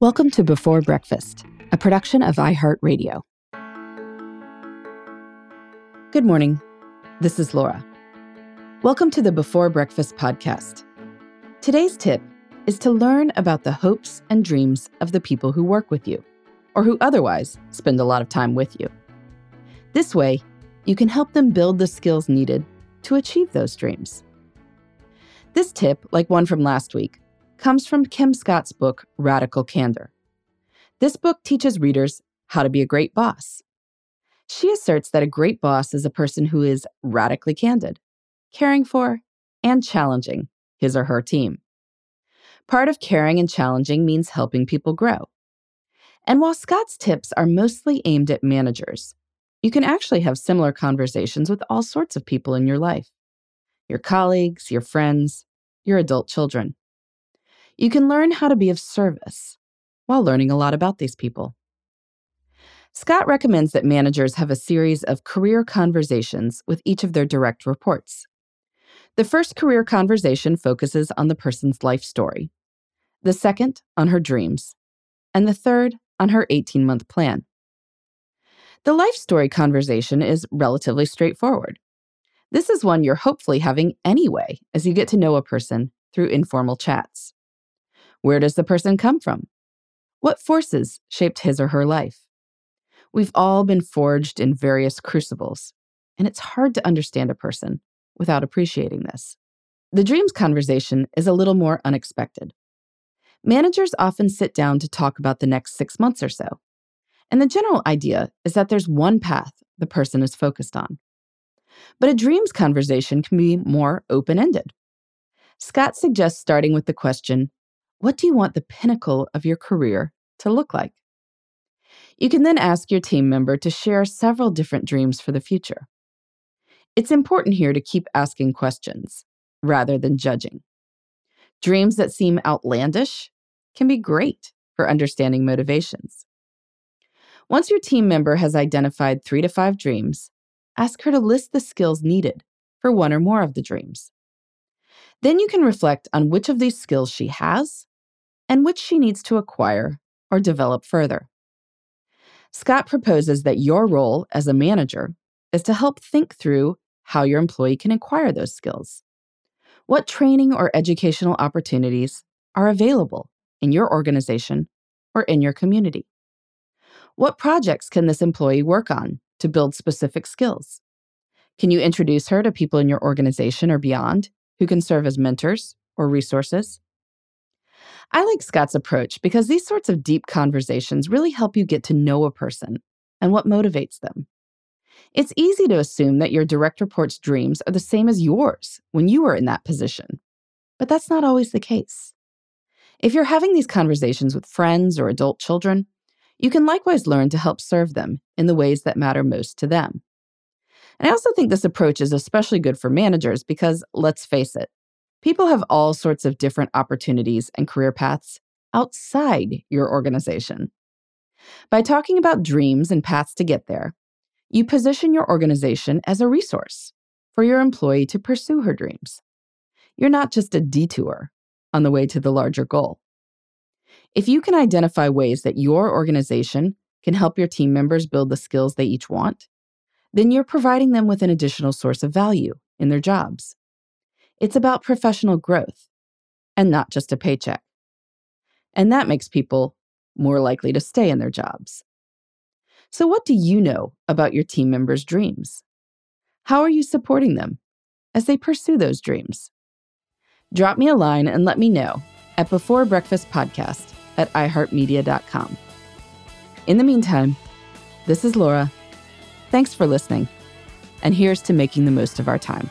Welcome to Before Breakfast, a production of iHeartRadio. Good morning. This is Laura. Welcome to the Before Breakfast podcast. Today's tip is to learn about the hopes and dreams of the people who work with you, or who otherwise spend a lot of time with you. This way, you can help them build the skills needed to achieve those dreams. This tip, like one from last week, comes from Kim Scott's book, Radical Candor. This book teaches readers how to be a great boss. She asserts that a great boss is a person who is radically candid, caring for, and challenging his or her team. Part of caring and challenging means helping people grow. And while Scott's tips are mostly aimed at managers, you can actually have similar conversations with all sorts of people in your life your colleagues, your friends, your adult children. You can learn how to be of service while learning a lot about these people. Scott recommends that managers have a series of career conversations with each of their direct reports. The first career conversation focuses on the person's life story, the second on her dreams, and the third on her 18 month plan. The life story conversation is relatively straightforward. This is one you're hopefully having anyway as you get to know a person through informal chats. Where does the person come from? What forces shaped his or her life? We've all been forged in various crucibles, and it's hard to understand a person without appreciating this. The dreams conversation is a little more unexpected. Managers often sit down to talk about the next six months or so, and the general idea is that there's one path the person is focused on. But a dreams conversation can be more open ended. Scott suggests starting with the question what do you want the pinnacle of your career to look like? You can then ask your team member to share several different dreams for the future. It's important here to keep asking questions rather than judging. Dreams that seem outlandish can be great for understanding motivations. Once your team member has identified three to five dreams, ask her to list the skills needed for one or more of the dreams. Then you can reflect on which of these skills she has and which she needs to acquire or develop further. Scott proposes that your role as a manager is to help think through how your employee can acquire those skills. What training or educational opportunities are available in your organization or in your community? What projects can this employee work on to build specific skills? Can you introduce her to people in your organization or beyond who can serve as mentors or resources? I like Scott's approach because these sorts of deep conversations really help you get to know a person and what motivates them. It's easy to assume that your direct report's dreams are the same as yours when you are in that position, but that's not always the case. If you're having these conversations with friends or adult children, you can likewise learn to help serve them in the ways that matter most to them. And I also think this approach is especially good for managers because, let's face it, People have all sorts of different opportunities and career paths outside your organization. By talking about dreams and paths to get there, you position your organization as a resource for your employee to pursue her dreams. You're not just a detour on the way to the larger goal. If you can identify ways that your organization can help your team members build the skills they each want, then you're providing them with an additional source of value in their jobs. It's about professional growth and not just a paycheck. And that makes people more likely to stay in their jobs. So, what do you know about your team members' dreams? How are you supporting them as they pursue those dreams? Drop me a line and let me know at Before Breakfast Podcast at iHeartMedia.com. In the meantime, this is Laura. Thanks for listening. And here's to making the most of our time.